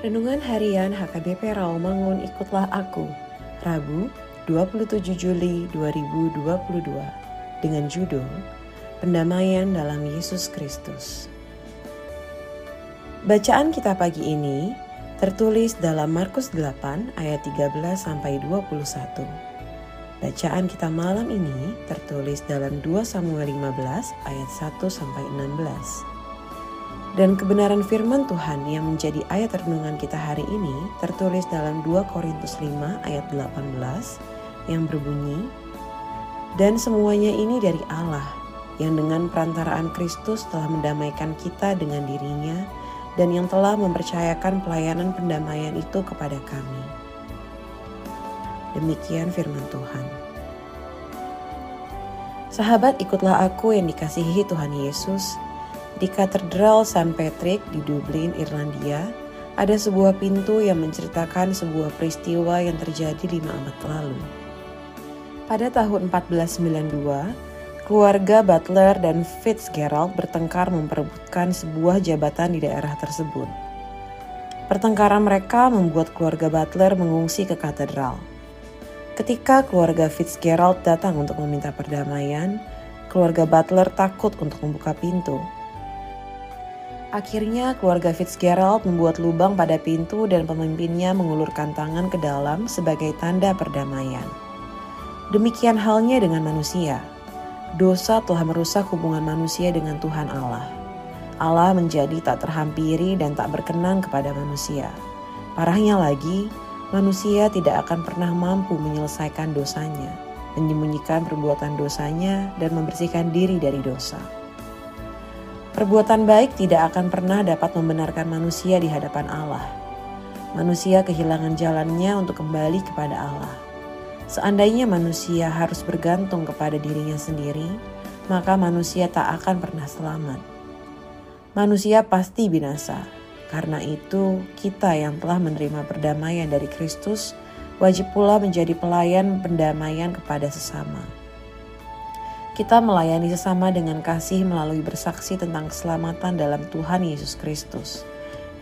Renungan Harian HKBP Rawamangun Ikutlah Aku, Rabu 27 Juli 2022 dengan judul Pendamaian dalam Yesus Kristus. Bacaan kita pagi ini tertulis dalam Markus 8 ayat 13 sampai 21. Bacaan kita malam ini tertulis dalam 2 Samuel 15 ayat 1 sampai 16. Dan kebenaran firman Tuhan yang menjadi ayat renungan kita hari ini tertulis dalam 2 Korintus 5 ayat 18 yang berbunyi, Dan semuanya ini dari Allah yang dengan perantaraan Kristus telah mendamaikan kita dengan dirinya dan yang telah mempercayakan pelayanan pendamaian itu kepada kami. Demikian firman Tuhan. Sahabat ikutlah aku yang dikasihi Tuhan Yesus, di Katedral St. Patrick di Dublin, Irlandia, ada sebuah pintu yang menceritakan sebuah peristiwa yang terjadi lima abad lalu. Pada tahun 1492, keluarga Butler dan Fitzgerald bertengkar memperebutkan sebuah jabatan di daerah tersebut. Pertengkaran mereka membuat keluarga Butler mengungsi ke katedral. Ketika keluarga Fitzgerald datang untuk meminta perdamaian, keluarga Butler takut untuk membuka pintu Akhirnya keluarga Fitzgerald membuat lubang pada pintu dan pemimpinnya mengulurkan tangan ke dalam sebagai tanda perdamaian. Demikian halnya dengan manusia. Dosa telah merusak hubungan manusia dengan Tuhan Allah. Allah menjadi tak terhampiri dan tak berkenan kepada manusia. Parahnya lagi, manusia tidak akan pernah mampu menyelesaikan dosanya, menyembunyikan perbuatan dosanya, dan membersihkan diri dari dosa. Perbuatan baik tidak akan pernah dapat membenarkan manusia di hadapan Allah. Manusia kehilangan jalannya untuk kembali kepada Allah. Seandainya manusia harus bergantung kepada dirinya sendiri, maka manusia tak akan pernah selamat. Manusia pasti binasa. Karena itu, kita yang telah menerima perdamaian dari Kristus wajib pula menjadi pelayan pendamaian kepada sesama. Kita melayani sesama dengan kasih melalui bersaksi tentang keselamatan dalam Tuhan Yesus Kristus.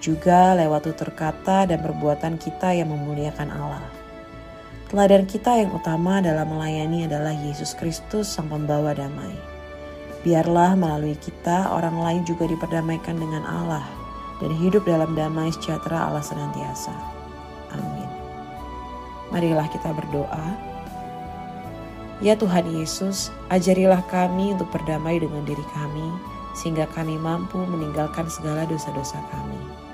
Juga lewat tutur kata dan perbuatan kita yang memuliakan Allah. Teladan kita yang utama dalam melayani adalah Yesus Kristus sang pembawa damai. Biarlah melalui kita orang lain juga diperdamaikan dengan Allah dan hidup dalam damai sejahtera Allah senantiasa. Amin. Marilah kita berdoa. Ya Tuhan Yesus, ajarilah kami untuk berdamai dengan diri kami, sehingga kami mampu meninggalkan segala dosa-dosa kami.